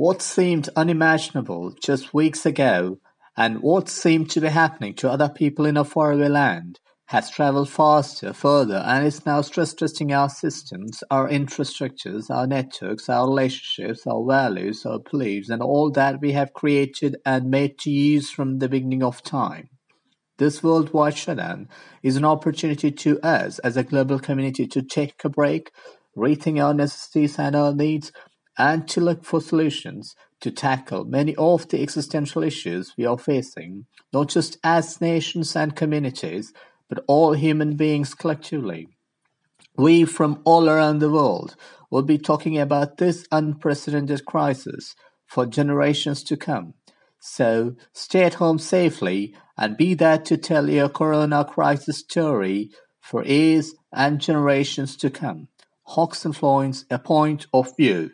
What seemed unimaginable just weeks ago, and what seemed to be happening to other people in a faraway land, has traveled faster, further, and is now stress-testing our systems, our infrastructures, our networks, our relationships, our values, our beliefs, and all that we have created and made to use from the beginning of time. This worldwide shutdown is an opportunity to us as a global community to take a break, rethink our necessities and our needs, and to look for solutions to tackle many of the existential issues we are facing, not just as nations and communities, but all human beings collectively. We from all around the world will be talking about this unprecedented crisis for generations to come. So stay at home safely and be there to tell your corona crisis story for years and generations to come. Hockson a point of view.